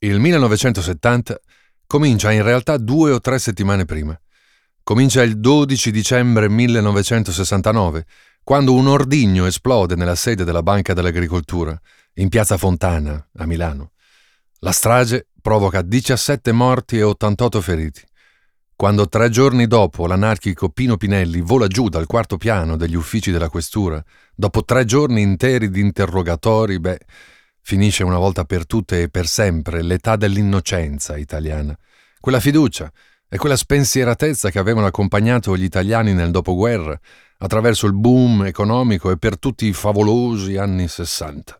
Il 1970 comincia in realtà due o tre settimane prima. Comincia il 12 dicembre 1969, quando un ordigno esplode nella sede della Banca dell'Agricoltura, in piazza Fontana, a Milano. La strage provoca 17 morti e 88 feriti. Quando tre giorni dopo l'anarchico Pino Pinelli vola giù dal quarto piano degli uffici della questura, dopo tre giorni interi di interrogatori, beh, finisce una volta per tutte e per sempre l'età dell'innocenza italiana. Quella fiducia e quella spensieratezza che avevano accompagnato gli italiani nel dopoguerra attraverso il boom economico e per tutti i favolosi anni Sessanta.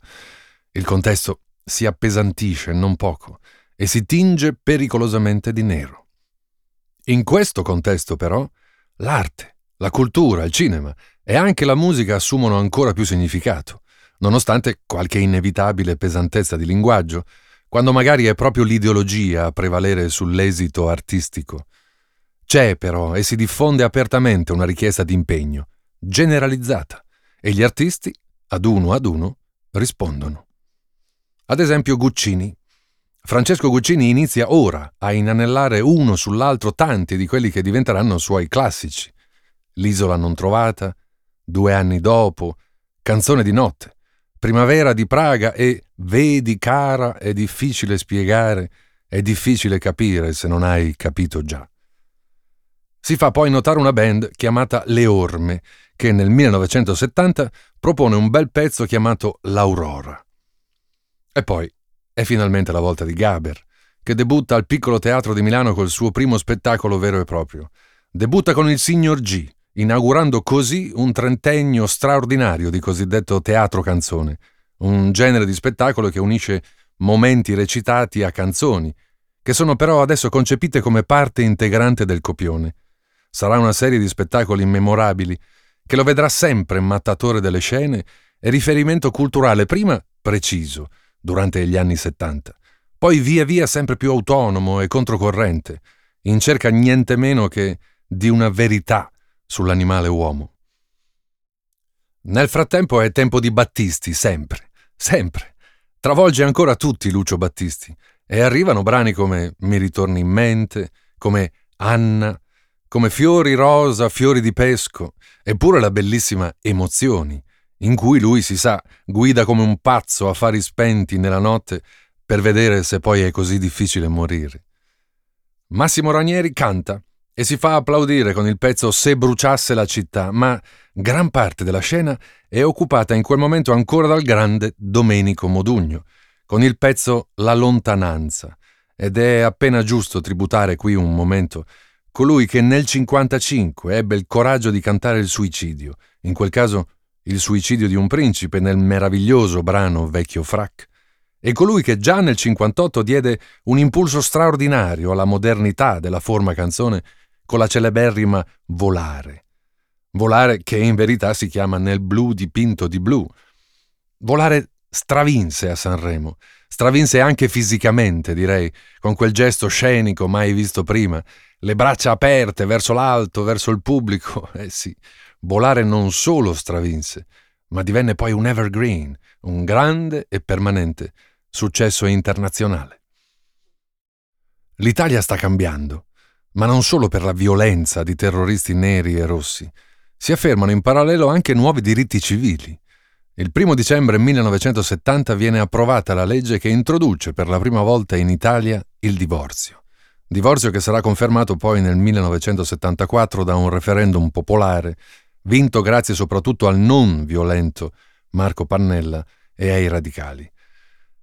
Il contesto si appesantisce non poco e si tinge pericolosamente di nero. In questo contesto, però, l'arte, la cultura, il cinema e anche la musica assumono ancora più significato, nonostante qualche inevitabile pesantezza di linguaggio, quando magari è proprio l'ideologia a prevalere sull'esito artistico. C'è però e si diffonde apertamente una richiesta di impegno, generalizzata, e gli artisti, ad uno ad uno, rispondono. Ad esempio Guccini, Francesco Guccini inizia ora a inanellare uno sull'altro tanti di quelli che diventeranno suoi classici. L'isola non trovata, Due anni dopo, Canzone di notte, Primavera di Praga e Vedi cara, è difficile spiegare, è difficile capire se non hai capito già. Si fa poi notare una band chiamata Le Orme, che nel 1970 propone un bel pezzo chiamato L'Aurora. E poi è finalmente la volta di Gaber, che debutta al Piccolo Teatro di Milano col suo primo spettacolo vero e proprio. Debutta con il Signor G, inaugurando così un trentennio straordinario di cosiddetto teatro canzone, un genere di spettacolo che unisce momenti recitati a canzoni, che sono però adesso concepite come parte integrante del copione. Sarà una serie di spettacoli immemorabili, che lo vedrà sempre mattatore delle scene e riferimento culturale prima preciso, durante gli anni 70. Poi via via sempre più autonomo e controcorrente, in cerca niente meno che di una verità sull'animale uomo. Nel frattempo è tempo di Battisti, sempre, sempre. Travolge ancora tutti Lucio Battisti e arrivano brani come Mi ritorni in mente, come Anna, come Fiori rosa, fiori di pesco, eppure la bellissima Emozioni, in cui lui, si sa, guida come un pazzo a fari spenti nella notte per vedere se poi è così difficile morire. Massimo Ranieri canta e si fa applaudire con il pezzo Se bruciasse la città, ma gran parte della scena è occupata in quel momento ancora dal grande Domenico Modugno, con il pezzo La lontananza, ed è appena giusto tributare qui un momento. Colui che nel 55 ebbe il coraggio di cantare il suicidio, in quel caso il suicidio di un principe nel meraviglioso brano Vecchio Frac, e colui che già nel 58 diede un impulso straordinario alla modernità della forma canzone con la celeberrima Volare. Volare che in verità si chiama Nel blu dipinto di blu. Volare stravinse a Sanremo, stravinse anche fisicamente, direi, con quel gesto scenico mai visto prima, le braccia aperte verso l'alto, verso il pubblico, eh sì, volare non solo stravinse, ma divenne poi un evergreen, un grande e permanente successo internazionale. L'Italia sta cambiando, ma non solo per la violenza di terroristi neri e rossi. Si affermano in parallelo anche nuovi diritti civili. Il primo dicembre 1970 viene approvata la legge che introduce per la prima volta in Italia il divorzio. Divorzio che sarà confermato poi nel 1974 da un referendum popolare vinto grazie soprattutto al non violento Marco Pannella e ai radicali.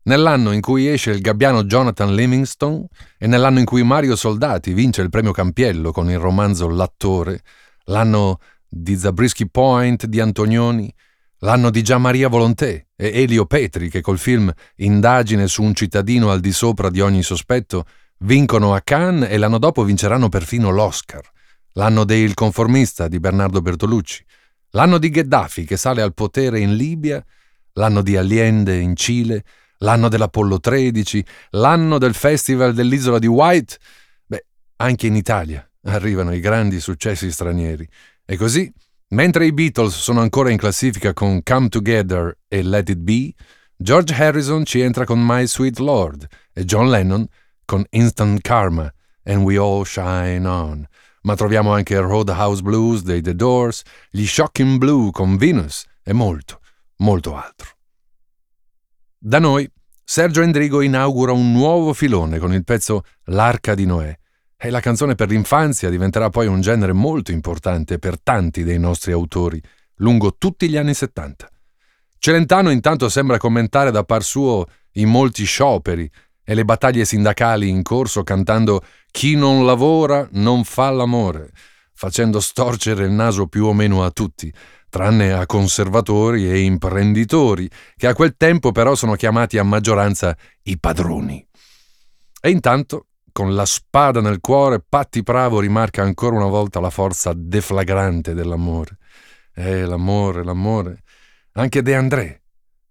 Nell'anno in cui esce il gabbiano Jonathan Livingstone e nell'anno in cui Mario Soldati vince il premio Campiello con il romanzo L'attore, l'anno di Zabriskie Point di Antonioni, l'anno di Gian Maria Volonté e Elio Petri che col film Indagine su un cittadino al di sopra di ogni sospetto vincono a Cannes e l'anno dopo vinceranno perfino l'Oscar. L'anno del conformista di Bernardo Bertolucci, l'anno di Gheddafi che sale al potere in Libia, l'anno di Allende in Cile, l'anno dell'Apollo 13, l'anno del Festival dell'isola di White. Beh, anche in Italia arrivano i grandi successi stranieri. E così, mentre i Beatles sono ancora in classifica con Come Together e Let It Be, George Harrison ci entra con My Sweet Lord e John Lennon con Instant Karma and We All Shine On. Ma troviamo anche Roadhouse Blues dei The Doors, gli Shocking Blue con Venus e molto, molto altro. Da noi, Sergio Endrigo inaugura un nuovo filone con il pezzo L'Arca di Noè. E la canzone per l'infanzia diventerà poi un genere molto importante per tanti dei nostri autori, lungo tutti gli anni 70. Celentano intanto sembra commentare da par suo i molti scioperi e le battaglie sindacali in corso cantando Chi non lavora non fa l'amore, facendo storcere il naso più o meno a tutti, tranne a conservatori e imprenditori, che a quel tempo però sono chiamati a maggioranza i padroni. E intanto, con la spada nel cuore, Patti Pravo rimarca ancora una volta la forza deflagrante dell'amore. Eh, l'amore, l'amore. Anche De André,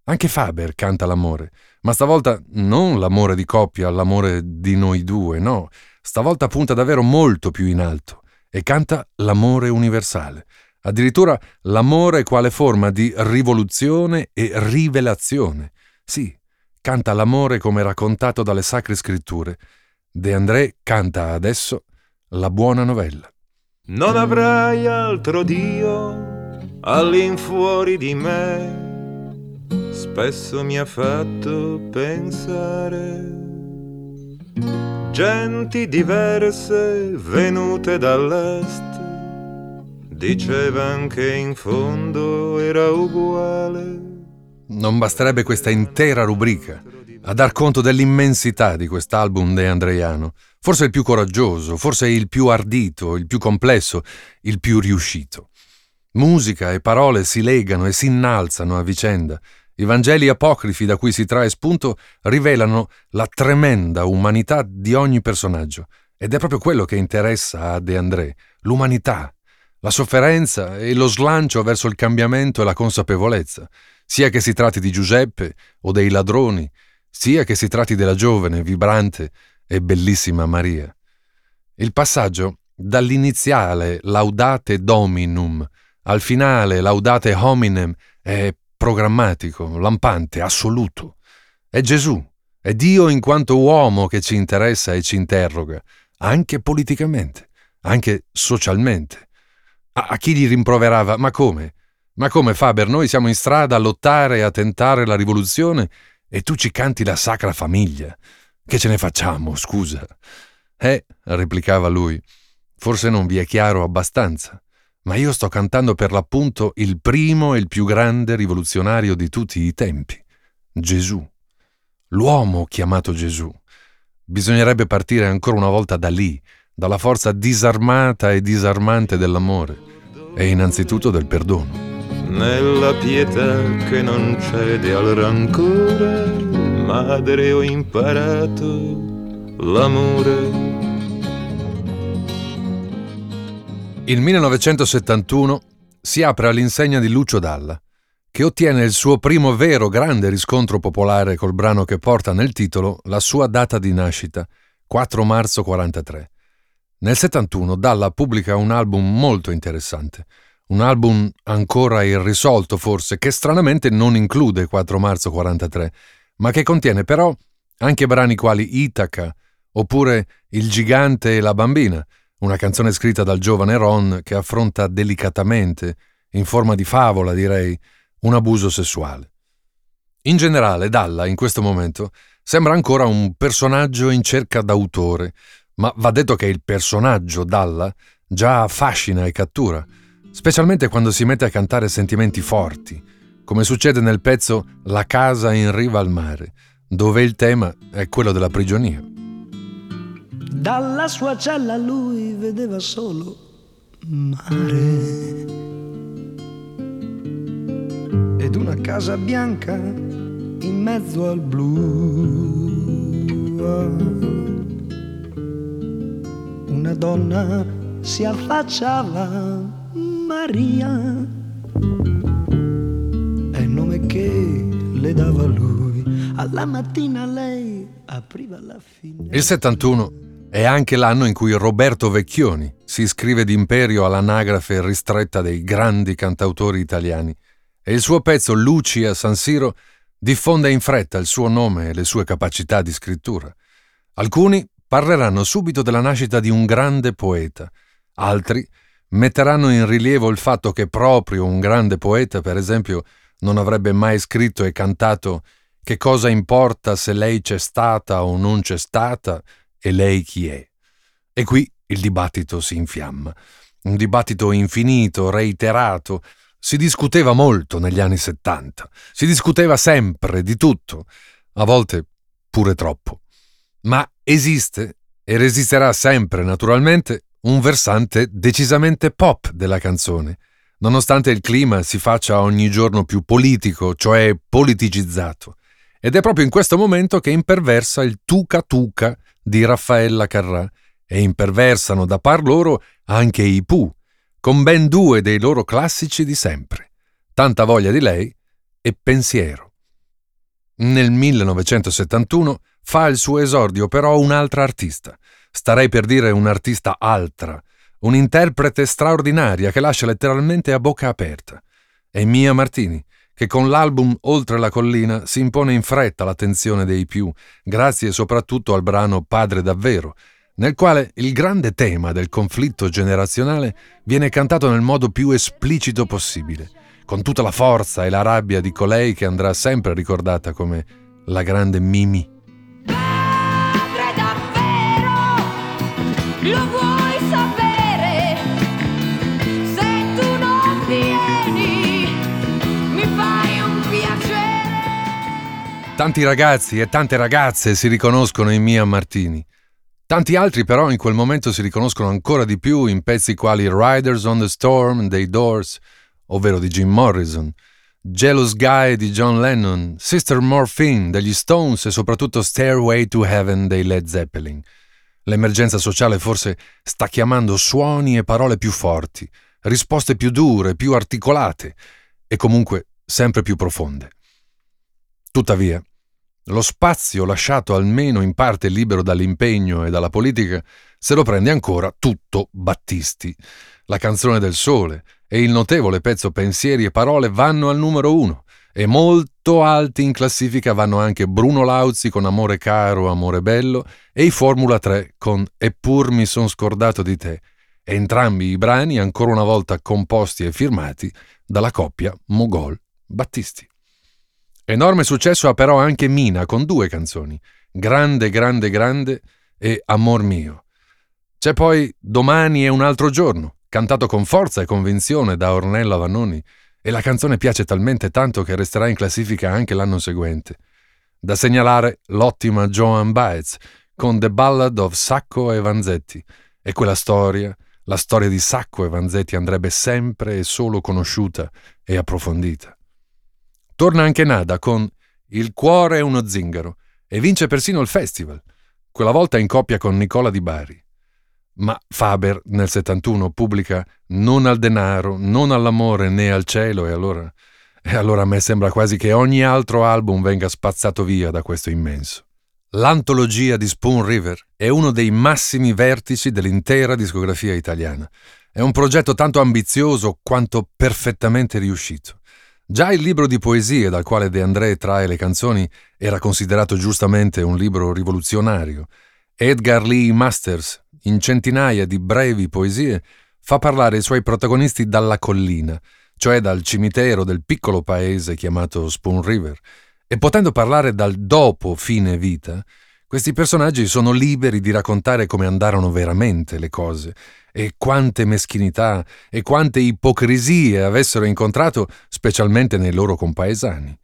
anche Faber canta l'amore, ma stavolta non l'amore di coppia, l'amore di noi due, no. Stavolta punta davvero molto più in alto e canta l'amore universale, addirittura l'amore quale forma di rivoluzione e rivelazione. Sì, canta l'amore come raccontato dalle sacre scritture. De André canta adesso la buona novella. Non avrai altro Dio all'infuori di me, spesso mi ha fatto pensare. Genti diverse venute dall'est Diceva che in fondo era uguale. Non basterebbe questa intera rubrica a dar conto dell'immensità di quest'album de Andreiano. Forse il più coraggioso, forse il più ardito, il più complesso, il più riuscito. Musica e parole si legano e si innalzano a vicenda. I Vangeli apocrifi da cui si trae spunto rivelano la tremenda umanità di ogni personaggio. Ed è proprio quello che interessa a De André, l'umanità, la sofferenza e lo slancio verso il cambiamento e la consapevolezza, sia che si tratti di Giuseppe o dei ladroni, sia che si tratti della giovane, vibrante e bellissima Maria. Il passaggio dall'iniziale laudate dominum al finale laudate hominem è programmatico, lampante, assoluto. È Gesù, è Dio in quanto uomo che ci interessa e ci interroga, anche politicamente, anche socialmente a, a chi gli rimproverava: Ma come? Ma come Faber? Noi siamo in strada a lottare e a tentare la rivoluzione e tu ci canti la sacra famiglia. Che ce ne facciamo, scusa? Eh, replicava lui, forse non vi è chiaro abbastanza, ma io sto cantando per l'appunto il primo e il più grande rivoluzionario di tutti i tempi, Gesù. L'uomo chiamato Gesù. Bisognerebbe partire ancora una volta da lì, dalla forza disarmata e disarmante dell'amore e innanzitutto del perdono. Nella pietà che non cede al rancore, madre ho imparato l'amore. Il 1971 si apre all'insegna di Lucio Dalla, che ottiene il suo primo vero grande riscontro popolare col brano che porta nel titolo la sua data di nascita, 4 marzo 43. Nel 71 Dalla pubblica un album molto interessante, un album ancora irrisolto forse, che stranamente non include 4 marzo 43, ma che contiene però anche brani quali Itaca oppure Il gigante e la bambina, una canzone scritta dal giovane Ron che affronta delicatamente, in forma di favola direi, un abuso sessuale. In generale, Dalla, in questo momento, sembra ancora un personaggio in cerca d'autore, ma va detto che il personaggio Dalla già affascina e cattura, specialmente quando si mette a cantare sentimenti forti, come succede nel pezzo La casa in riva al mare, dove il tema è quello della prigionia. Dalla sua cella lui vedeva solo mare ed una casa bianca in mezzo al blu una donna si affacciava, Maria, è il nome che le dava lui. Alla mattina lei apriva la finestra. Il 71 è anche l'anno in cui Roberto Vecchioni si iscrive d'imperio all'anagrafe ristretta dei grandi cantautori italiani e il suo pezzo Luci a San Siro diffonde in fretta il suo nome e le sue capacità di scrittura. Alcuni parleranno subito della nascita di un grande poeta, altri metteranno in rilievo il fatto che proprio un grande poeta, per esempio, non avrebbe mai scritto e cantato che cosa importa se lei c'è stata o non c'è stata e lei chi è. E qui il dibattito si infiamma. Un dibattito infinito, reiterato. Si discuteva molto negli anni Settanta. Si discuteva sempre di tutto, a volte pure troppo. Ma esiste, e resisterà sempre naturalmente, un versante decisamente pop della canzone, nonostante il clima si faccia ogni giorno più politico, cioè politicizzato. Ed è proprio in questo momento che imperversa il Tuca Tuca di Raffaella Carrà e imperversano da par loro anche i Pooh, con ben due dei loro classici di sempre, Tanta voglia di lei e Pensiero. Nel 1971 fa il suo esordio però un'altra artista, starei per dire un'artista altra, un'interprete straordinaria che lascia letteralmente a bocca aperta. È Mia Martini, che con l'album Oltre la collina si impone in fretta l'attenzione dei più, grazie soprattutto al brano Padre davvero, nel quale il grande tema del conflitto generazionale viene cantato nel modo più esplicito possibile, con tutta la forza e la rabbia di colei che andrà sempre ricordata come la grande Mimi. Lo vuoi sapere? Se tu non vieni, mi fai un piacere. Tanti ragazzi e tante ragazze si riconoscono in Mia Martini. Tanti altri però in quel momento si riconoscono ancora di più in pezzi quali Riders on the Storm dei Doors, ovvero di Jim Morrison, Jealous Guy di John Lennon, Sister Morphine degli Stones e soprattutto Stairway to Heaven dei Led Zeppelin. L'emergenza sociale forse sta chiamando suoni e parole più forti, risposte più dure, più articolate e comunque sempre più profonde. Tuttavia, lo spazio lasciato almeno in parte libero dall'impegno e dalla politica se lo prende ancora tutto Battisti. La canzone del sole e il notevole pezzo Pensieri e parole vanno al numero uno e molto alti in classifica vanno anche Bruno Lauzi con Amore caro, Amore bello e i Formula 3 con Eppur mi son scordato di te. Entrambi i brani ancora una volta composti e firmati dalla coppia Mogol Battisti. Enorme successo ha però anche Mina con due canzoni, Grande, grande, grande e Amor mio. C'è poi Domani è un altro giorno, cantato con forza e convinzione da Ornella Vannoni, e la canzone piace talmente tanto che resterà in classifica anche l'anno seguente. Da segnalare l'ottima Joan Baez con The Ballad of Sacco e Vanzetti, e quella storia, la storia di Sacco e Vanzetti andrebbe sempre e solo conosciuta e approfondita. Torna anche Nada con Il cuore è uno zingaro e vince persino il festival, quella volta in coppia con Nicola Di Bari. Ma Faber nel 71 pubblica Non al denaro, non all'amore né al cielo e allora... E allora a me sembra quasi che ogni altro album venga spazzato via da questo immenso. L'antologia di Spoon River è uno dei massimi vertici dell'intera discografia italiana. È un progetto tanto ambizioso quanto perfettamente riuscito. Già il libro di poesie dal quale De André trae le canzoni era considerato giustamente un libro rivoluzionario. Edgar Lee Masters, in centinaia di brevi poesie, fa parlare i suoi protagonisti dalla collina, cioè dal cimitero del piccolo paese chiamato Spoon River, e potendo parlare dal dopo fine vita, questi personaggi sono liberi di raccontare come andarono veramente le cose e quante meschinità e quante ipocrisie avessero incontrato, specialmente nei loro compaesani.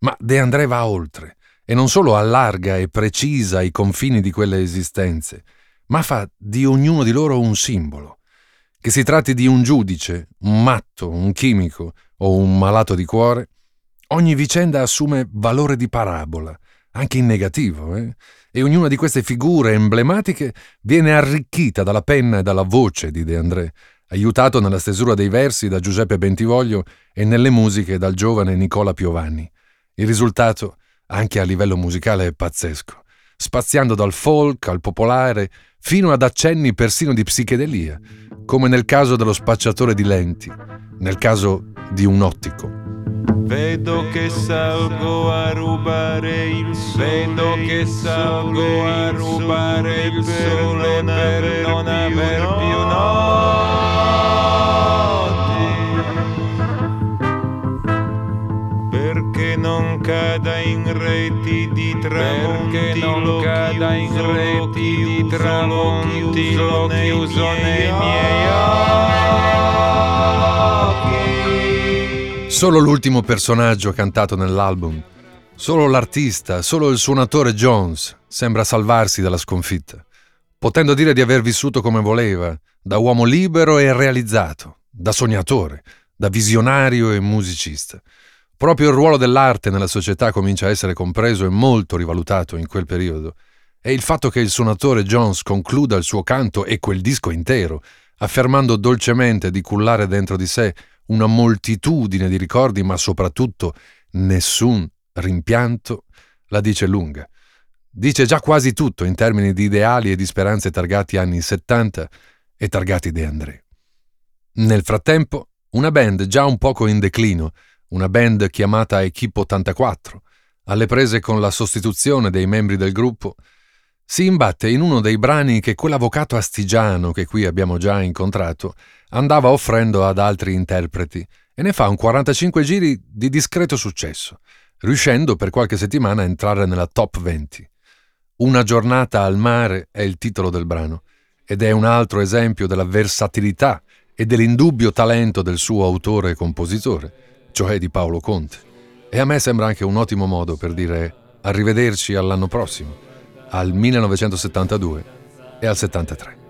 Ma De André va oltre, e non solo allarga e precisa i confini di quelle esistenze, ma fa di ognuno di loro un simbolo. Che si tratti di un giudice, un matto, un chimico o un malato di cuore, ogni vicenda assume valore di parabola, anche in negativo, eh? e ognuna di queste figure emblematiche viene arricchita dalla penna e dalla voce di De André, aiutato nella stesura dei versi da Giuseppe Bentivoglio e nelle musiche dal giovane Nicola Piovani. Il risultato, anche a livello musicale, è pazzesco, spaziando dal folk al popolare fino ad accenni persino di psichedelia, come nel caso dello spacciatore di lenti, nel caso di un ottico. Vedo che salgo a rubare il sole Vedo che salgo a rubare il sole per non aver più noti in reti di tramonti Perché non lo cada in reti di tramonti lo Lo chiuso nei miei occhi Solo l'ultimo personaggio cantato nell'album, solo l'artista, solo il suonatore Jones sembra salvarsi dalla sconfitta, potendo dire di aver vissuto come voleva, da uomo libero e realizzato, da sognatore, da visionario e musicista. Proprio il ruolo dell'arte nella società comincia a essere compreso e molto rivalutato in quel periodo. E il fatto che il suonatore Jones concluda il suo canto e quel disco intero, affermando dolcemente di cullare dentro di sé una moltitudine di ricordi, ma soprattutto nessun rimpianto, la dice lunga. Dice già quasi tutto in termini di ideali e di speranze targati anni 70 e targati De André. Nel frattempo, una band già un poco in declino, una band chiamata Equipe 84, alle prese con la sostituzione dei membri del gruppo, si imbatte in uno dei brani che quell'avvocato astigiano che qui abbiamo già incontrato andava offrendo ad altri interpreti e ne fa un 45 giri di discreto successo, riuscendo per qualche settimana a entrare nella top 20. Una giornata al mare è il titolo del brano ed è un altro esempio della versatilità e dell'indubbio talento del suo autore e compositore, cioè di Paolo Conte. E a me sembra anche un ottimo modo per dire arrivederci all'anno prossimo al 1972 e al 73.